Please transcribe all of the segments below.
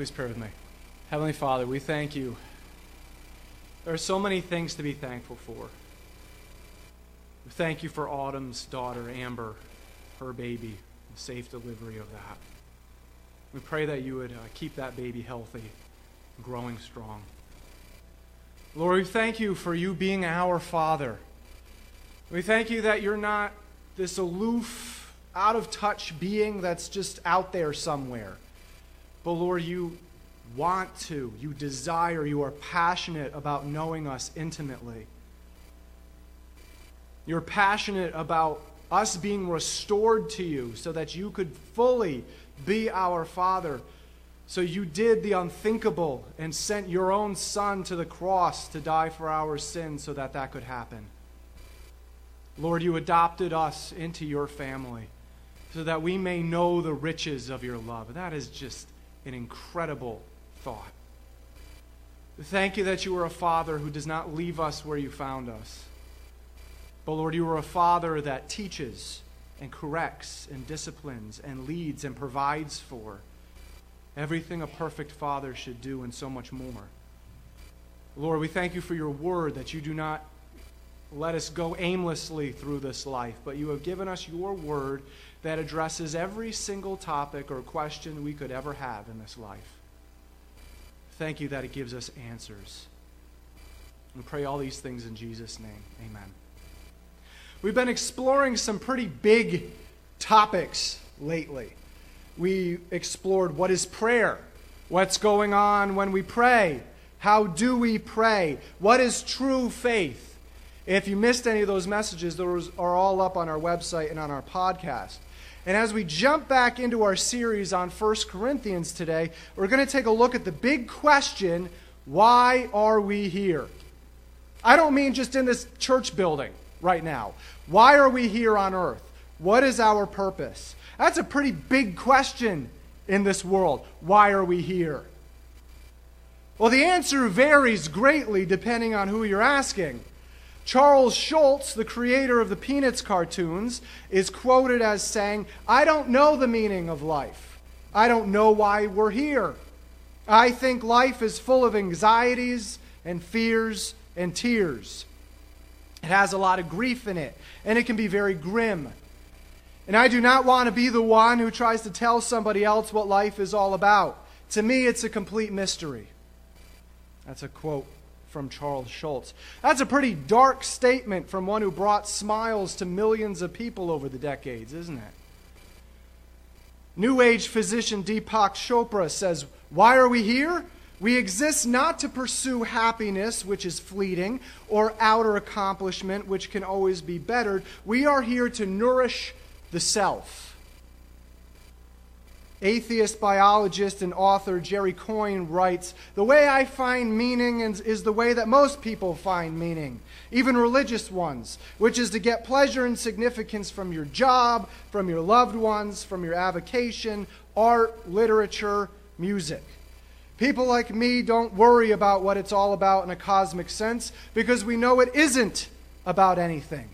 Please pray with me. Heavenly Father, we thank you. There are so many things to be thankful for. We thank you for Autumn's daughter, Amber, her baby, the safe delivery of that. We pray that you would uh, keep that baby healthy, growing strong. Lord, we thank you for you being our Father. We thank you that you're not this aloof, out of touch being that's just out there somewhere. But Lord, you want to, you desire, you are passionate about knowing us intimately. You're passionate about us being restored to you so that you could fully be our Father. So you did the unthinkable and sent your own Son to the cross to die for our sins so that that could happen. Lord, you adopted us into your family so that we may know the riches of your love. That is just an incredible thought. Thank you that you are a father who does not leave us where you found us. But Lord, you are a father that teaches and corrects and disciplines and leads and provides for everything a perfect father should do and so much more. Lord, we thank you for your word that you do not let us go aimlessly through this life, but you have given us your word that addresses every single topic or question we could ever have in this life. Thank you that it gives us answers. We pray all these things in Jesus' name. Amen. We've been exploring some pretty big topics lately. We explored what is prayer? What's going on when we pray? How do we pray? What is true faith? If you missed any of those messages, those are all up on our website and on our podcast. And as we jump back into our series on 1 Corinthians today, we're going to take a look at the big question why are we here? I don't mean just in this church building right now. Why are we here on earth? What is our purpose? That's a pretty big question in this world. Why are we here? Well, the answer varies greatly depending on who you're asking. Charles Schulz, the creator of the Peanuts cartoons, is quoted as saying, I don't know the meaning of life. I don't know why we're here. I think life is full of anxieties and fears and tears. It has a lot of grief in it, and it can be very grim. And I do not want to be the one who tries to tell somebody else what life is all about. To me, it's a complete mystery. That's a quote from Charles Schulz. That's a pretty dark statement from one who brought smiles to millions of people over the decades, isn't it? New Age physician Deepak Chopra says, Why are we here? We exist not to pursue happiness, which is fleeting, or outer accomplishment, which can always be bettered. We are here to nourish the self. Atheist biologist and author Jerry Coyne writes The way I find meaning is the way that most people find meaning, even religious ones, which is to get pleasure and significance from your job, from your loved ones, from your avocation, art, literature, music. People like me don't worry about what it's all about in a cosmic sense because we know it isn't about anything.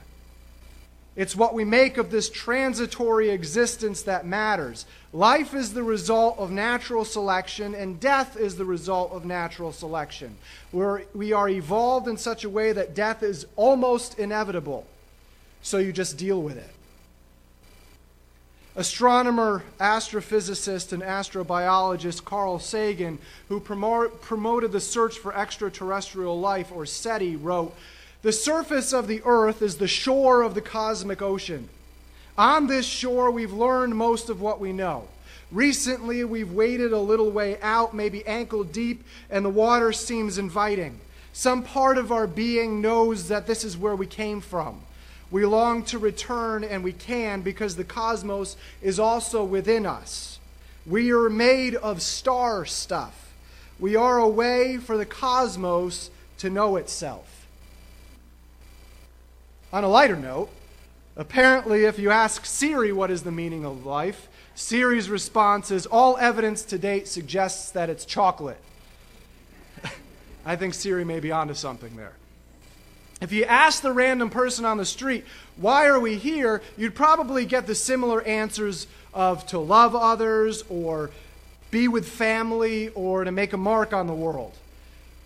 It's what we make of this transitory existence that matters. Life is the result of natural selection, and death is the result of natural selection. We're, we are evolved in such a way that death is almost inevitable. So you just deal with it. Astronomer, astrophysicist, and astrobiologist Carl Sagan, who promoted the search for extraterrestrial life, or SETI, wrote, the surface of the earth is the shore of the cosmic ocean. On this shore, we've learned most of what we know. Recently, we've waded a little way out, maybe ankle deep, and the water seems inviting. Some part of our being knows that this is where we came from. We long to return, and we can because the cosmos is also within us. We are made of star stuff. We are a way for the cosmos to know itself. On a lighter note, apparently, if you ask Siri what is the meaning of life, Siri's response is all evidence to date suggests that it's chocolate. I think Siri may be onto something there. If you ask the random person on the street, why are we here, you'd probably get the similar answers of to love others or be with family or to make a mark on the world.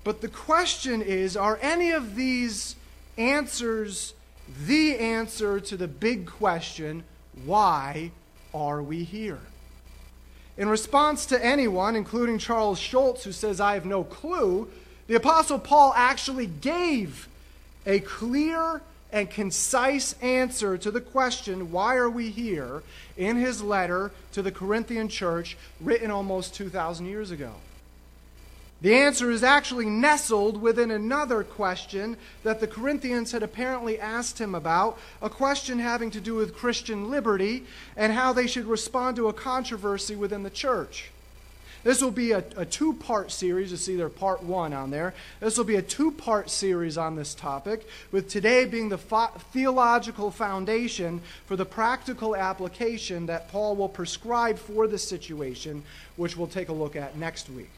But the question is are any of these answers the answer to the big question why are we here? In response to anyone, including Charles Schulz, who says, I have no clue, the Apostle Paul actually gave a clear and concise answer to the question, why are we here, in his letter to the Corinthian church, written almost 2,000 years ago. The answer is actually nestled within another question that the Corinthians had apparently asked him about, a question having to do with Christian liberty and how they should respond to a controversy within the church. This will be a, a two part series. You see there part one on there. This will be a two part series on this topic, with today being the fo- theological foundation for the practical application that Paul will prescribe for this situation, which we'll take a look at next week.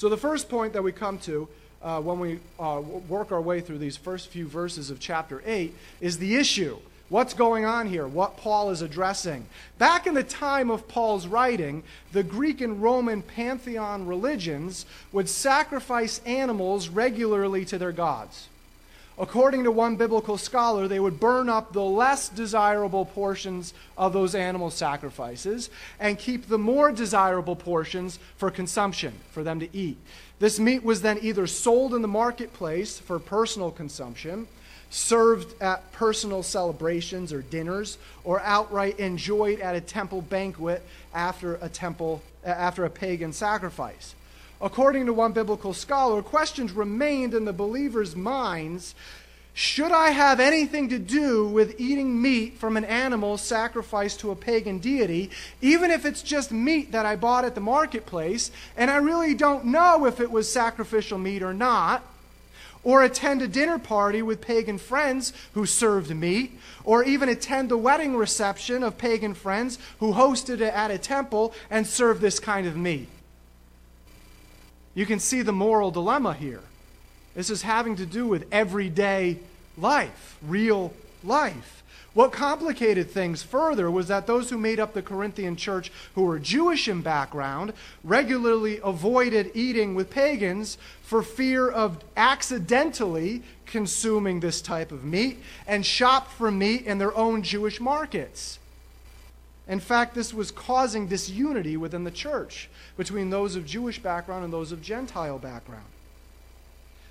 So, the first point that we come to uh, when we uh, work our way through these first few verses of chapter 8 is the issue. What's going on here? What Paul is addressing. Back in the time of Paul's writing, the Greek and Roman pantheon religions would sacrifice animals regularly to their gods. According to one biblical scholar, they would burn up the less desirable portions of those animal sacrifices and keep the more desirable portions for consumption, for them to eat. This meat was then either sold in the marketplace for personal consumption, served at personal celebrations or dinners, or outright enjoyed at a temple banquet after a temple after a pagan sacrifice. According to one biblical scholar, questions remained in the believers' minds should I have anything to do with eating meat from an animal sacrificed to a pagan deity, even if it's just meat that I bought at the marketplace, and I really don't know if it was sacrificial meat or not? Or attend a dinner party with pagan friends who served meat, or even attend the wedding reception of pagan friends who hosted it at a temple and served this kind of meat. You can see the moral dilemma here. This is having to do with everyday life, real life. What complicated things further was that those who made up the Corinthian church, who were Jewish in background, regularly avoided eating with pagans for fear of accidentally consuming this type of meat and shopped for meat in their own Jewish markets. In fact, this was causing disunity within the church between those of Jewish background and those of Gentile background.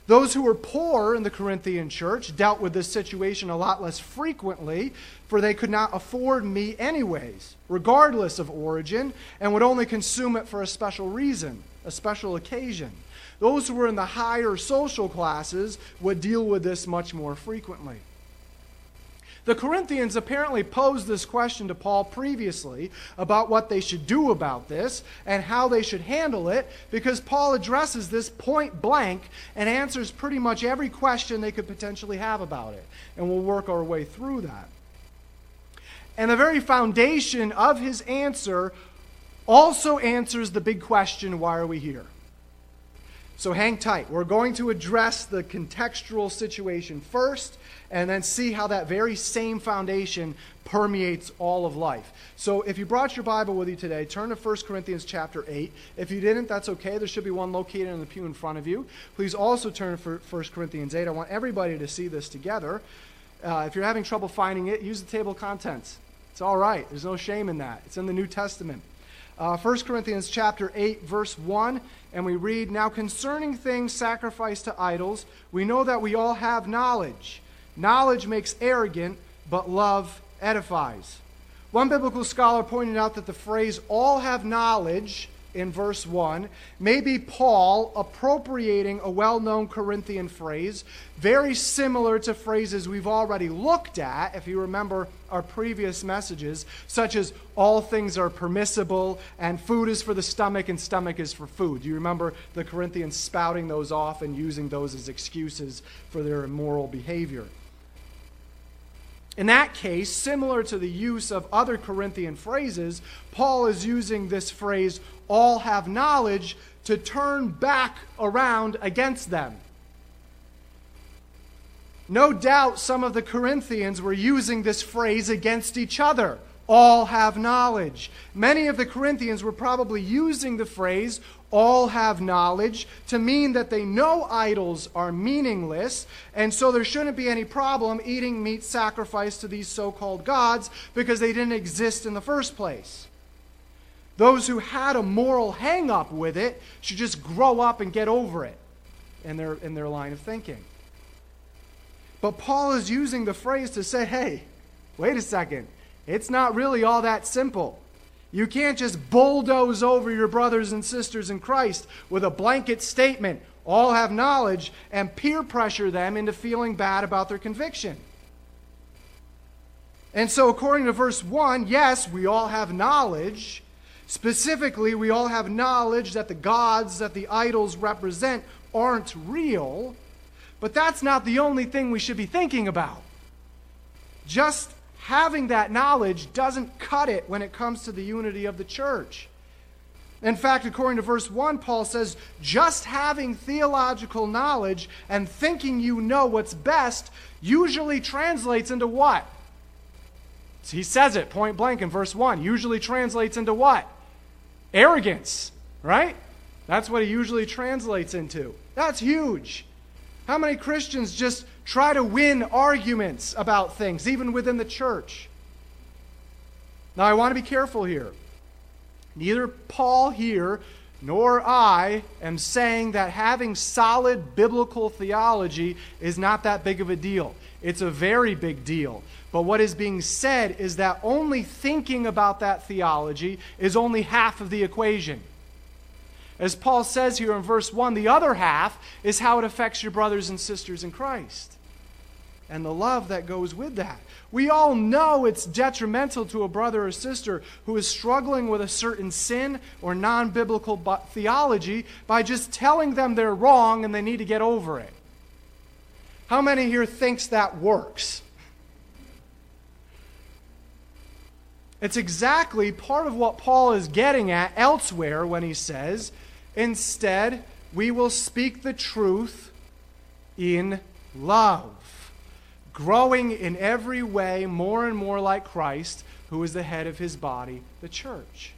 Those who were poor in the Corinthian church dealt with this situation a lot less frequently, for they could not afford meat anyways, regardless of origin, and would only consume it for a special reason, a special occasion. Those who were in the higher social classes would deal with this much more frequently. The Corinthians apparently posed this question to Paul previously about what they should do about this and how they should handle it because Paul addresses this point blank and answers pretty much every question they could potentially have about it. And we'll work our way through that. And the very foundation of his answer also answers the big question why are we here? So hang tight. We're going to address the contextual situation first and then see how that very same foundation permeates all of life. So if you brought your Bible with you today, turn to 1 Corinthians chapter 8. If you didn't, that's okay. There should be one located in the pew in front of you. Please also turn to 1 Corinthians 8. I want everybody to see this together. Uh, if you're having trouble finding it, use the table of contents. It's all right. There's no shame in that. It's in the New Testament. Uh, 1 Corinthians chapter 8, verse 1 and we read, Now concerning things sacrificed to idols, we know that we all have knowledge. Knowledge makes arrogant, but love edifies. One biblical scholar pointed out that the phrase all have knowledge in verse 1 may be Paul appropriating a well known Corinthian phrase, very similar to phrases we've already looked at, if you remember our previous messages, such as all things are permissible and food is for the stomach and stomach is for food. Do you remember the Corinthians spouting those off and using those as excuses for their immoral behavior? In that case, similar to the use of other Corinthian phrases, Paul is using this phrase, all have knowledge, to turn back around against them. No doubt some of the Corinthians were using this phrase against each other. all have knowledge. Many of the Corinthians were probably using the phrase all have knowledge to mean that they know idols are meaningless, and so there shouldn't be any problem eating meat sacrificed to these so called gods because they didn't exist in the first place. Those who had a moral hang up with it should just grow up and get over it in their, in their line of thinking. But Paul is using the phrase to say, hey, wait a second. It's not really all that simple. You can't just bulldoze over your brothers and sisters in Christ with a blanket statement, all have knowledge, and peer pressure them into feeling bad about their conviction. And so, according to verse 1, yes, we all have knowledge. Specifically, we all have knowledge that the gods that the idols represent aren't real. But that's not the only thing we should be thinking about. Just having that knowledge doesn't cut it when it comes to the unity of the church. In fact, according to verse 1, Paul says, just having theological knowledge and thinking you know what's best usually translates into what? He says it point blank in verse 1. Usually translates into what? Arrogance, right? That's what it usually translates into. That's huge. How many Christians just try to win arguments about things, even within the church? Now, I want to be careful here. Neither Paul here nor I am saying that having solid biblical theology is not that big of a deal. It's a very big deal. But what is being said is that only thinking about that theology is only half of the equation. As Paul says here in verse 1, the other half is how it affects your brothers and sisters in Christ and the love that goes with that. We all know it's detrimental to a brother or sister who is struggling with a certain sin or non biblical theology by just telling them they're wrong and they need to get over it. How many here thinks that works? It's exactly part of what Paul is getting at elsewhere when he says, Instead, we will speak the truth in love, growing in every way more and more like Christ, who is the head of his body, the church.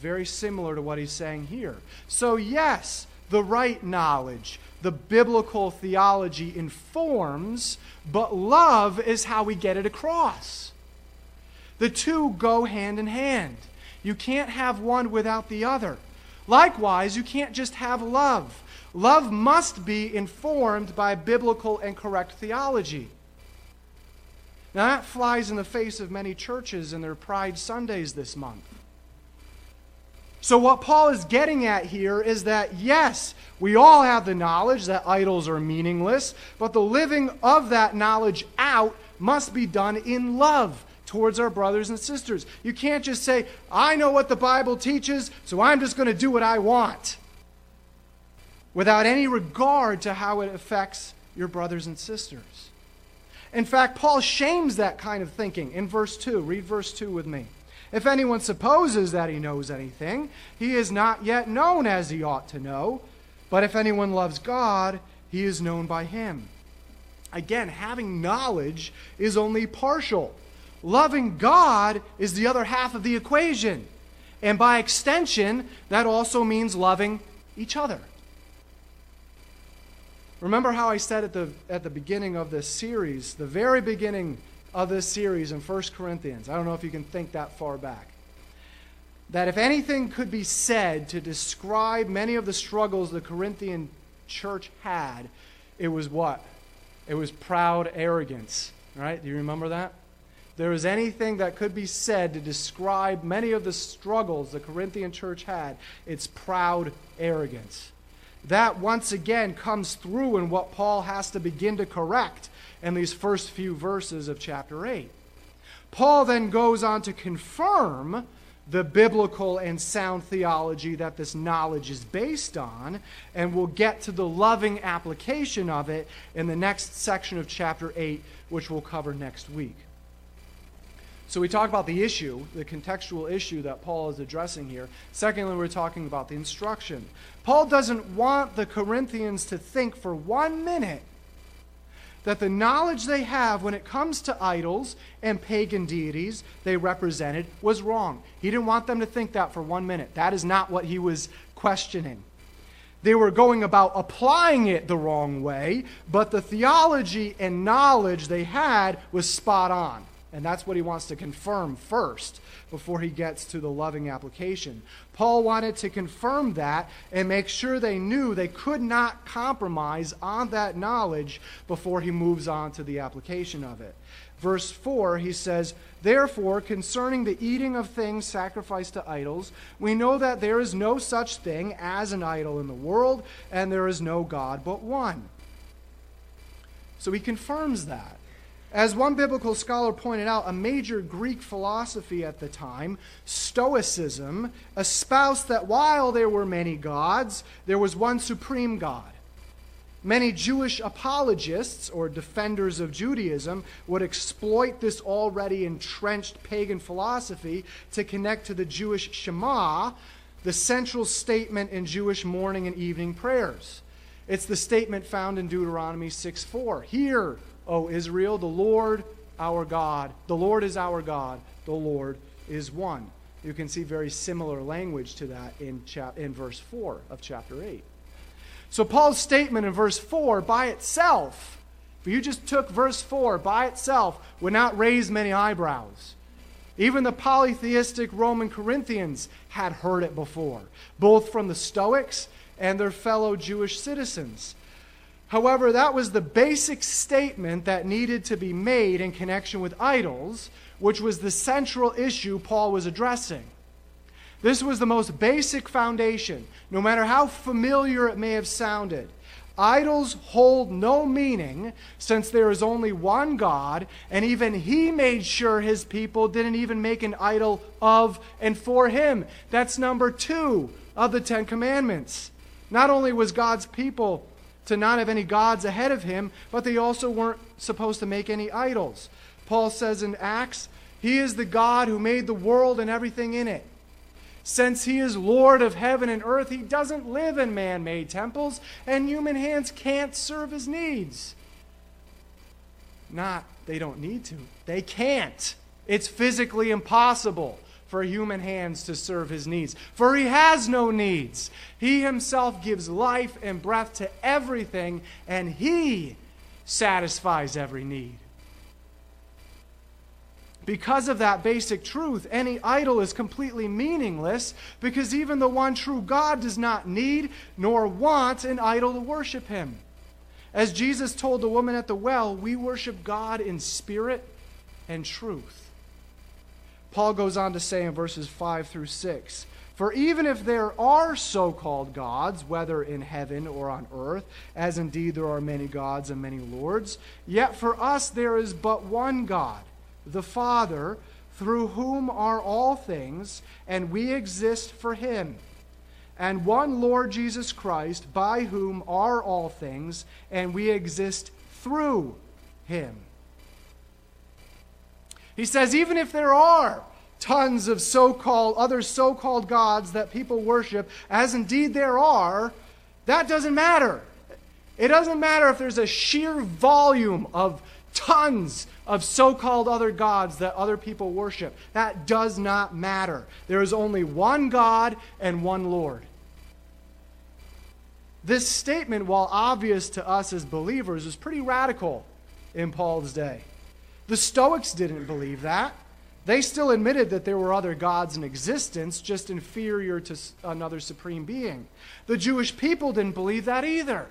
Very similar to what he's saying here. So, yes, the right knowledge, the biblical theology informs, but love is how we get it across. The two go hand in hand. You can't have one without the other. Likewise, you can't just have love. Love must be informed by biblical and correct theology. Now, that flies in the face of many churches and their Pride Sundays this month. So, what Paul is getting at here is that, yes, we all have the knowledge that idols are meaningless, but the living of that knowledge out must be done in love towards our brothers and sisters. You can't just say, I know what the Bible teaches, so I'm just going to do what I want, without any regard to how it affects your brothers and sisters. In fact, Paul shames that kind of thinking in verse 2. Read verse 2 with me. If anyone supposes that he knows anything, he is not yet known as he ought to know. But if anyone loves God, he is known by him. Again, having knowledge is only partial. Loving God is the other half of the equation. And by extension, that also means loving each other. Remember how I said at the, at the beginning of this series, the very beginning of this series in 1 Corinthians, I don't know if you can think that far back, that if anything could be said to describe many of the struggles the Corinthian church had, it was what? It was proud arrogance, right? Do you remember that? there is anything that could be said to describe many of the struggles the Corinthian church had, it's proud arrogance. That once again comes through in what Paul has to begin to correct in these first few verses of chapter 8. Paul then goes on to confirm the biblical and sound theology that this knowledge is based on, and we'll get to the loving application of it in the next section of chapter 8, which we'll cover next week. So we talk about the issue, the contextual issue that Paul is addressing here. Secondly, we're talking about the instruction. Paul doesn't want the Corinthians to think for one minute that the knowledge they have when it comes to idols and pagan deities they represented was wrong. He didn't want them to think that for one minute. That is not what he was questioning. They were going about applying it the wrong way, but the theology and knowledge they had was spot on. And that's what he wants to confirm first before he gets to the loving application. Paul wanted to confirm that and make sure they knew they could not compromise on that knowledge before he moves on to the application of it. Verse 4, he says, Therefore, concerning the eating of things sacrificed to idols, we know that there is no such thing as an idol in the world, and there is no God but one. So he confirms that. As one biblical scholar pointed out, a major Greek philosophy at the time, Stoicism, espoused that while there were many gods, there was one supreme God. Many Jewish apologists or defenders of Judaism would exploit this already entrenched pagan philosophy to connect to the Jewish Shema, the central statement in Jewish morning and evening prayers. It's the statement found in Deuteronomy 6 4. Hear, O Israel, the Lord our God. The Lord is our God. The Lord is one. You can see very similar language to that in, chap- in verse 4 of chapter 8. So, Paul's statement in verse 4 by itself, if you just took verse 4 by itself, would not raise many eyebrows. Even the polytheistic Roman Corinthians had heard it before, both from the Stoics and their fellow Jewish citizens. However, that was the basic statement that needed to be made in connection with idols, which was the central issue Paul was addressing. This was the most basic foundation, no matter how familiar it may have sounded. Idols hold no meaning since there is only one God, and even He made sure His people didn't even make an idol of and for Him. That's number two of the Ten Commandments. Not only was God's people to not have any gods ahead of him, but they also weren't supposed to make any idols. Paul says in Acts, He is the God who made the world and everything in it. Since he is Lord of heaven and earth, he doesn't live in man made temples, and human hands can't serve his needs. Not, they don't need to. They can't. It's physically impossible for human hands to serve his needs. For he has no needs. He himself gives life and breath to everything, and he satisfies every need. Because of that basic truth, any idol is completely meaningless because even the one true God does not need nor want an idol to worship him. As Jesus told the woman at the well, we worship God in spirit and truth. Paul goes on to say in verses 5 through 6 For even if there are so called gods, whether in heaven or on earth, as indeed there are many gods and many lords, yet for us there is but one God, the Father, through whom are all things, and we exist for him. And one Lord Jesus Christ, by whom are all things, and we exist through him. He says, even if there are tons of so called, other so called gods that people worship, as indeed there are, that doesn't matter. It doesn't matter if there's a sheer volume of tons of so called other gods that other people worship. That does not matter. There is only one God and one Lord. This statement, while obvious to us as believers, is pretty radical in Paul's day. The Stoics didn't believe that. They still admitted that there were other gods in existence, just inferior to another supreme being. The Jewish people didn't believe that either.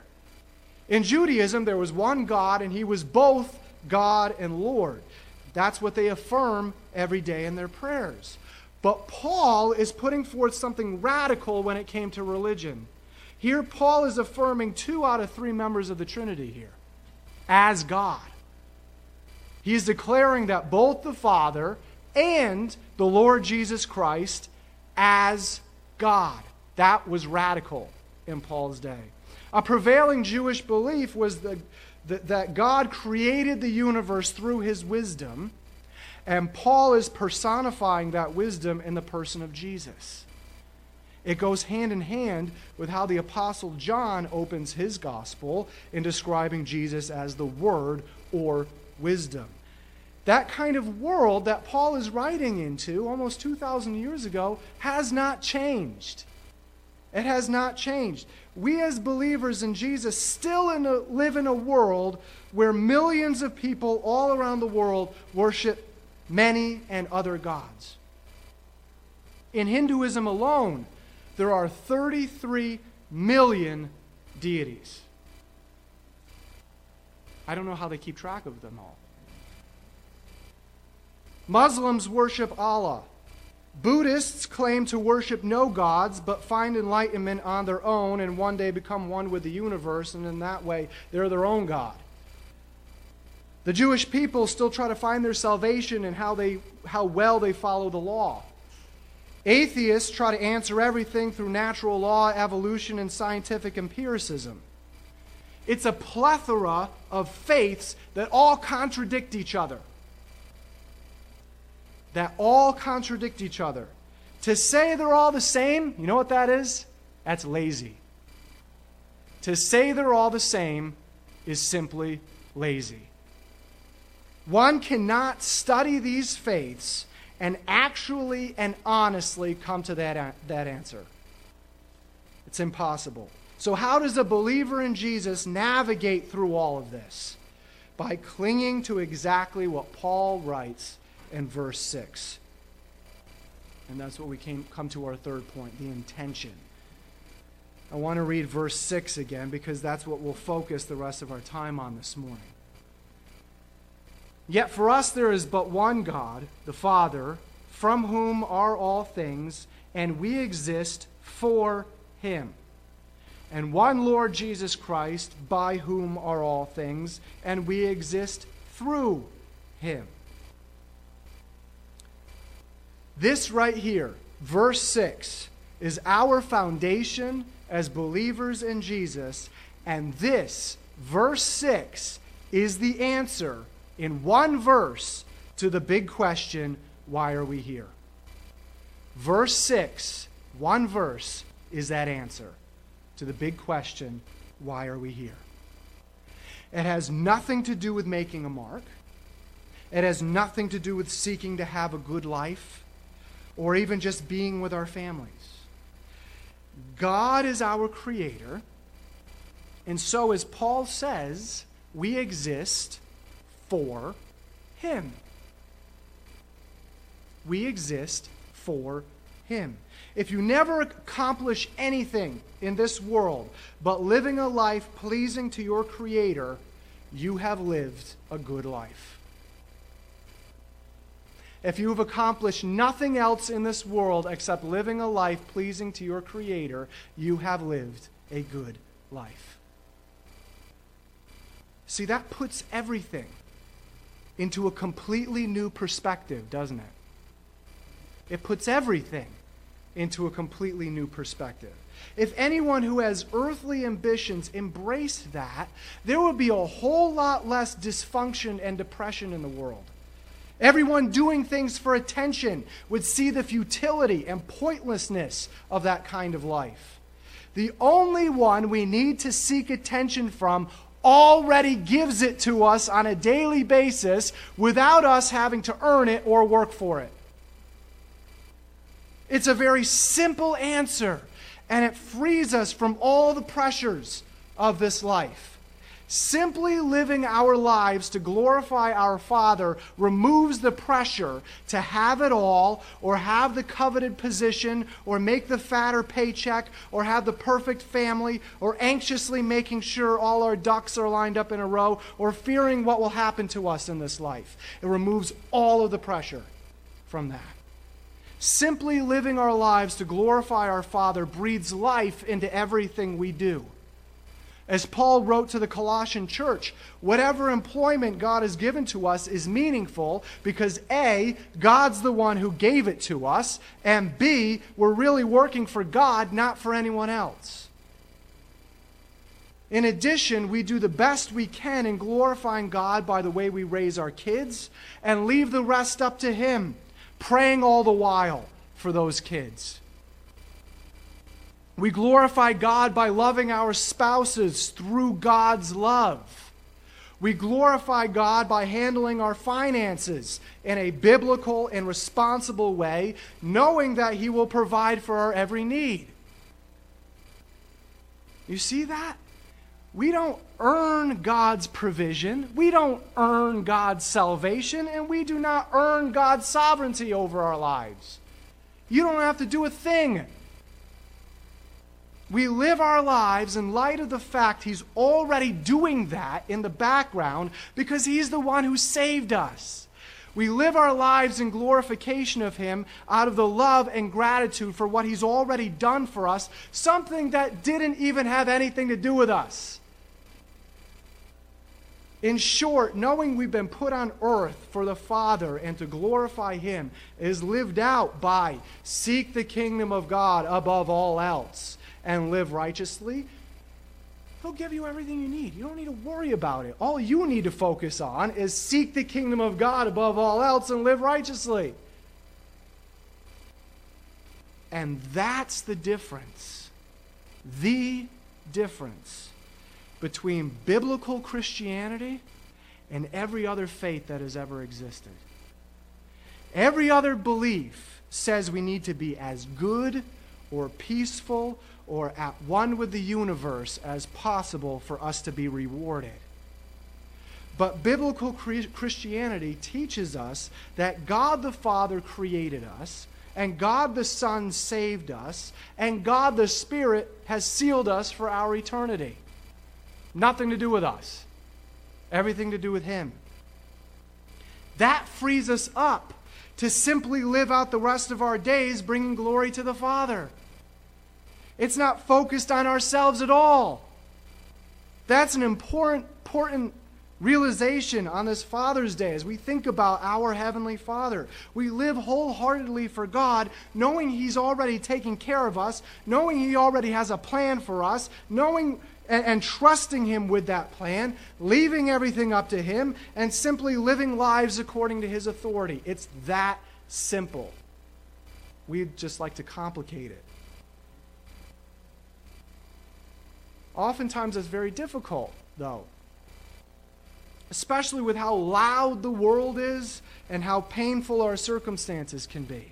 In Judaism, there was one God, and he was both God and Lord. That's what they affirm every day in their prayers. But Paul is putting forth something radical when it came to religion. Here, Paul is affirming two out of three members of the Trinity here as God. He is declaring that both the Father and the Lord Jesus Christ as God. That was radical in Paul's day. A prevailing Jewish belief was the, the, that God created the universe through his wisdom, and Paul is personifying that wisdom in the person of Jesus. It goes hand in hand with how the Apostle John opens his gospel in describing Jesus as the Word or wisdom. That kind of world that Paul is writing into almost 2,000 years ago has not changed. It has not changed. We, as believers in Jesus, still in a, live in a world where millions of people all around the world worship many and other gods. In Hinduism alone, there are 33 million deities. I don't know how they keep track of them all. Muslims worship Allah. Buddhists claim to worship no gods, but find enlightenment on their own and one day become one with the universe, and in that way, they're their own God. The Jewish people still try to find their salvation in how, they, how well they follow the law. Atheists try to answer everything through natural law, evolution, and scientific empiricism. It's a plethora of faiths that all contradict each other. That all contradict each other. To say they're all the same, you know what that is? That's lazy. To say they're all the same is simply lazy. One cannot study these faiths and actually and honestly come to that, that answer. It's impossible. So, how does a believer in Jesus navigate through all of this? By clinging to exactly what Paul writes in verse 6. And that's what we came, come to our third point the intention. I want to read verse 6 again because that's what we'll focus the rest of our time on this morning. Yet for us there is but one God, the Father, from whom are all things, and we exist for him. And one Lord Jesus Christ, by whom are all things, and we exist through him. This right here, verse 6, is our foundation as believers in Jesus, and this, verse 6, is the answer in one verse to the big question why are we here? Verse 6, one verse, is that answer to the big question why are we here? It has nothing to do with making a mark. It has nothing to do with seeking to have a good life or even just being with our families. God is our creator, and so, as Paul says, we exist for Him. We exist for Him. If you never accomplish anything in this world but living a life pleasing to your Creator, you have lived a good life. If you have accomplished nothing else in this world except living a life pleasing to your Creator, you have lived a good life. See, that puts everything into a completely new perspective, doesn't it? It puts everything into a completely new perspective. If anyone who has earthly ambitions embraced that, there would be a whole lot less dysfunction and depression in the world. Everyone doing things for attention would see the futility and pointlessness of that kind of life. The only one we need to seek attention from already gives it to us on a daily basis without us having to earn it or work for it. It's a very simple answer, and it frees us from all the pressures of this life. Simply living our lives to glorify our Father removes the pressure to have it all, or have the coveted position, or make the fatter paycheck, or have the perfect family, or anxiously making sure all our ducks are lined up in a row, or fearing what will happen to us in this life. It removes all of the pressure from that. Simply living our lives to glorify our Father breathes life into everything we do. As Paul wrote to the Colossian church, whatever employment God has given to us is meaningful because A, God's the one who gave it to us, and B, we're really working for God, not for anyone else. In addition, we do the best we can in glorifying God by the way we raise our kids and leave the rest up to Him, praying all the while for those kids. We glorify God by loving our spouses through God's love. We glorify God by handling our finances in a biblical and responsible way, knowing that He will provide for our every need. You see that? We don't earn God's provision. We don't earn God's salvation, and we do not earn God's sovereignty over our lives. You don't have to do a thing. We live our lives in light of the fact He's already doing that in the background because He's the one who saved us. We live our lives in glorification of Him out of the love and gratitude for what He's already done for us, something that didn't even have anything to do with us. In short, knowing we've been put on earth for the Father and to glorify Him is lived out by seek the kingdom of God above all else and live righteously. He'll give you everything you need. You don't need to worry about it. All you need to focus on is seek the kingdom of God above all else and live righteously. And that's the difference. The difference between biblical Christianity and every other faith that has ever existed. Every other belief says we need to be as good or peaceful or at one with the universe as possible for us to be rewarded. But biblical Christianity teaches us that God the Father created us, and God the Son saved us, and God the Spirit has sealed us for our eternity. Nothing to do with us, everything to do with Him. That frees us up to simply live out the rest of our days bringing glory to the Father. It's not focused on ourselves at all. That's an important, important realization on this Father's Day as we think about our Heavenly Father. We live wholeheartedly for God, knowing He's already taken care of us, knowing He already has a plan for us, knowing and, and, trusting Him with that plan, leaving everything up to Him, and simply living lives according to His authority. It's that simple. We'd just like to complicate it. Oftentimes, it's very difficult, though, especially with how loud the world is and how painful our circumstances can be.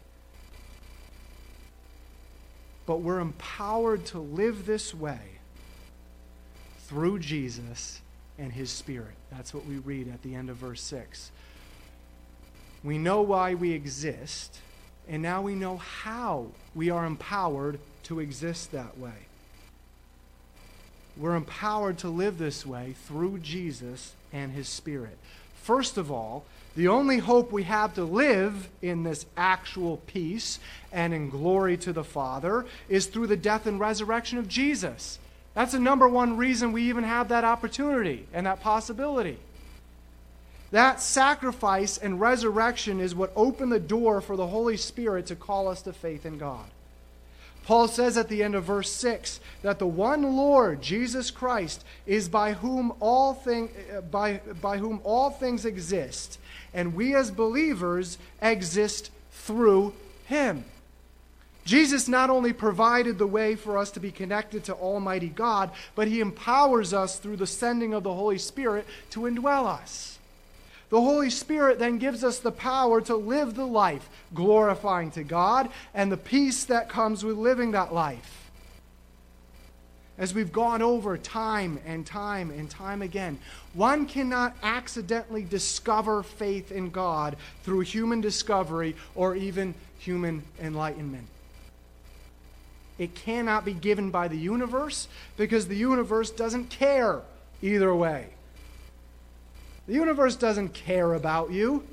But we're empowered to live this way through Jesus and his Spirit. That's what we read at the end of verse 6. We know why we exist, and now we know how we are empowered to exist that way. We're empowered to live this way through Jesus and his Spirit. First of all, the only hope we have to live in this actual peace and in glory to the Father is through the death and resurrection of Jesus. That's the number one reason we even have that opportunity and that possibility. That sacrifice and resurrection is what opened the door for the Holy Spirit to call us to faith in God. Paul says at the end of verse 6 that the one Lord, Jesus Christ, is by whom all, thing, uh, by, by whom all things exist, and we as believers exist through him. Jesus not only provided the way for us to be connected to Almighty God, but He empowers us through the sending of the Holy Spirit to indwell us. The Holy Spirit then gives us the power to live the life glorifying to God and the peace that comes with living that life. As we've gone over time and time and time again, one cannot accidentally discover faith in God through human discovery or even human enlightenment. It cannot be given by the universe because the universe doesn't care either way. The universe doesn't care about you.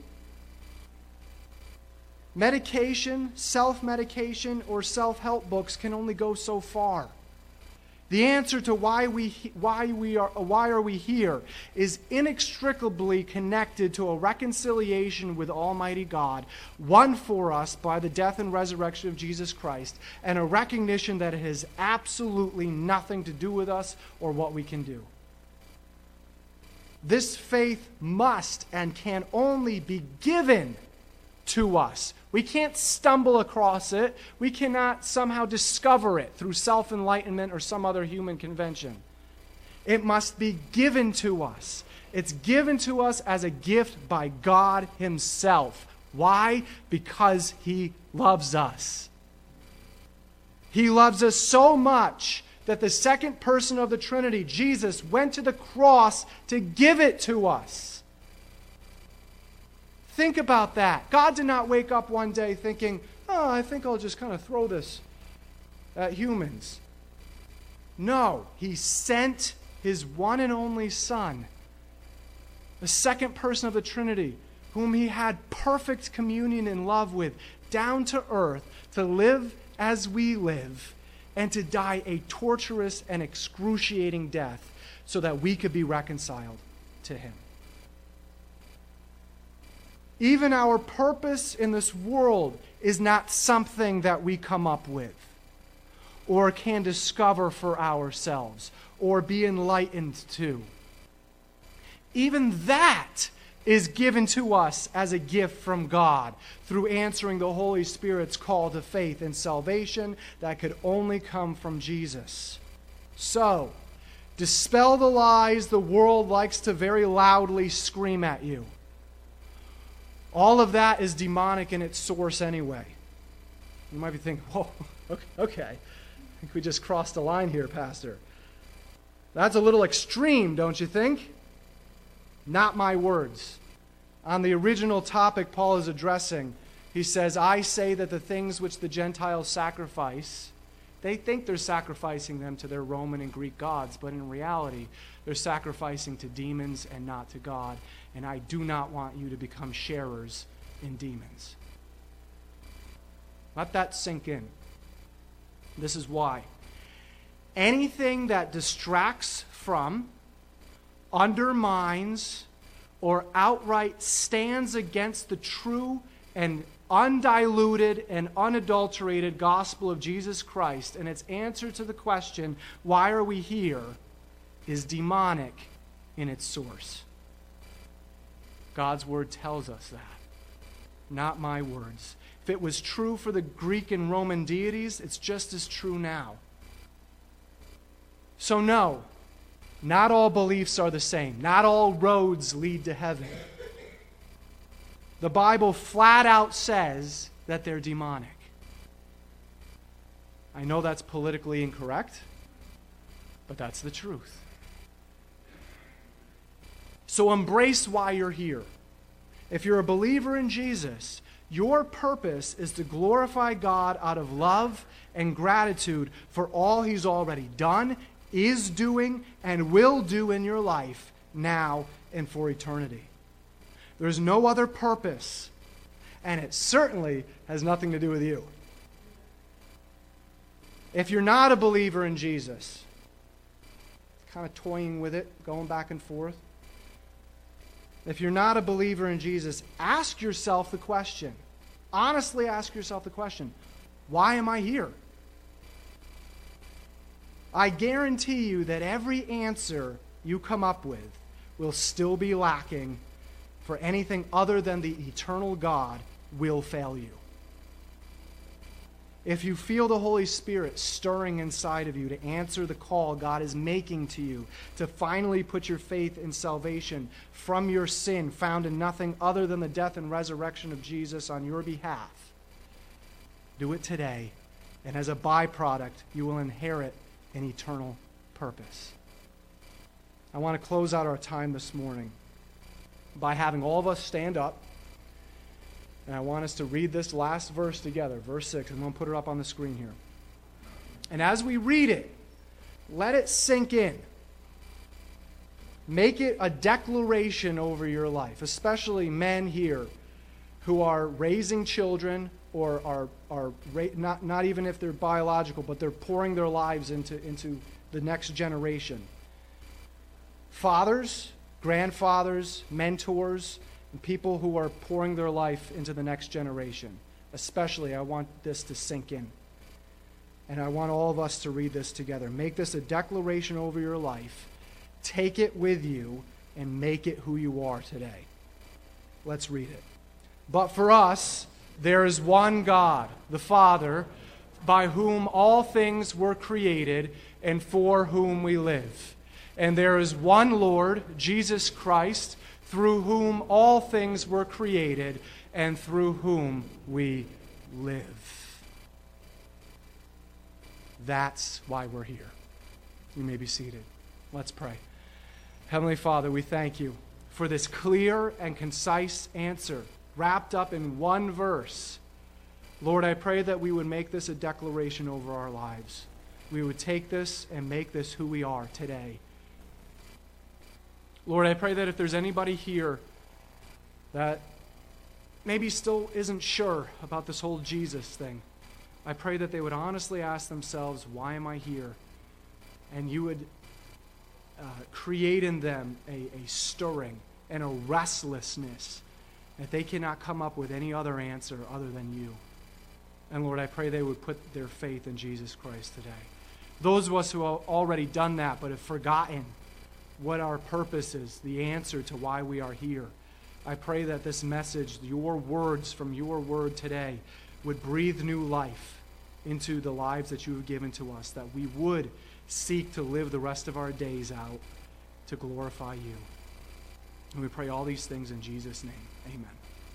Medication, self medication, or self help books can only go so far. The answer to why we, why, we are, why are we here is inextricably connected to a reconciliation with Almighty God, won for us by the death and resurrection of Jesus Christ, and a recognition that it has absolutely nothing to do with us or what we can do. This faith must and can only be given to us We can't stumble across it. We cannot somehow discover it through self enlightenment or some other human convention. It must be given to us. It's given to us as a gift by God Himself. Why? Because He loves us. He loves us so much that the second person of the Trinity, Jesus, went to the cross to give it to us. Think about that. God did not wake up one day thinking, oh, I think I'll just kind of throw this at humans. No, He sent His one and only Son, the second person of the Trinity, whom He had perfect communion and love with, down to earth to live as we live and to die a torturous and excruciating death so that we could be reconciled to Him. Even our purpose in this world is not something that we come up with or can discover for ourselves or be enlightened to. Even that is given to us as a gift from God through answering the Holy Spirit's call to faith and salvation that could only come from Jesus. So, dispel the lies the world likes to very loudly scream at you. All of that is demonic in its source anyway. You might be thinking, whoa, okay, I think we just crossed a line here, Pastor. That's a little extreme, don't you think? Not my words. On the original topic Paul is addressing, he says, I say that the things which the Gentiles sacrifice, they think they're sacrificing them to their Roman and Greek gods, but in reality, they're sacrificing to demons and not to God. And I do not want you to become sharers in demons. Let that sink in. This is why. Anything that distracts from, undermines, or outright stands against the true and undiluted and unadulterated gospel of Jesus Christ and its answer to the question, why are we here, is demonic in its source. God's word tells us that, not my words. If it was true for the Greek and Roman deities, it's just as true now. So, no, not all beliefs are the same. Not all roads lead to heaven. The Bible flat out says that they're demonic. I know that's politically incorrect, but that's the truth. So embrace why you're here. If you're a believer in Jesus, your purpose is to glorify God out of love and gratitude for all He's already done is doing and will do in your life now and for eternity. There's no other purpose, and it certainly has nothing to do with you. If you're not a believer in Jesus, kind of toying with it, going back and forth, if you're not a believer in Jesus, ask yourself the question. Honestly, ask yourself the question why am I here? I guarantee you that every answer you come up with will still be lacking, for anything other than the eternal God will fail you. If you feel the Holy Spirit stirring inside of you to answer the call God is making to you, to finally put your faith in salvation from your sin, found in nothing other than the death and resurrection of Jesus on your behalf, do it today. And as a byproduct, you will inherit an eternal purpose. I want to close out our time this morning by having all of us stand up. And I want us to read this last verse together, verse 6. I'm going to put it up on the screen here. And as we read it, let it sink in. Make it a declaration over your life, especially men here who are raising children or are, are not, not even if they're biological, but they're pouring their lives into, into the next generation. Fathers, grandfathers, mentors, and people who are pouring their life into the next generation. Especially, I want this to sink in. And I want all of us to read this together. Make this a declaration over your life. Take it with you and make it who you are today. Let's read it. But for us, there is one God, the Father, by whom all things were created and for whom we live. And there is one Lord, Jesus Christ, through whom all things were created and through whom we live. That's why we're here. You may be seated. Let's pray. Heavenly Father, we thank you for this clear and concise answer wrapped up in one verse. Lord, I pray that we would make this a declaration over our lives. We would take this and make this who we are today. Lord, I pray that if there's anybody here that maybe still isn't sure about this whole Jesus thing, I pray that they would honestly ask themselves, why am I here? And you would uh, create in them a, a stirring and a restlessness that they cannot come up with any other answer other than you. And Lord, I pray they would put their faith in Jesus Christ today. Those of us who have already done that but have forgotten what our purpose is, the answer to why we are here, I pray that this message, your words from your word today, would breathe new life into the lives that you have given to us, that we would seek to live the rest of our days out to glorify you. And we pray all these things in Jesus' name. Amen.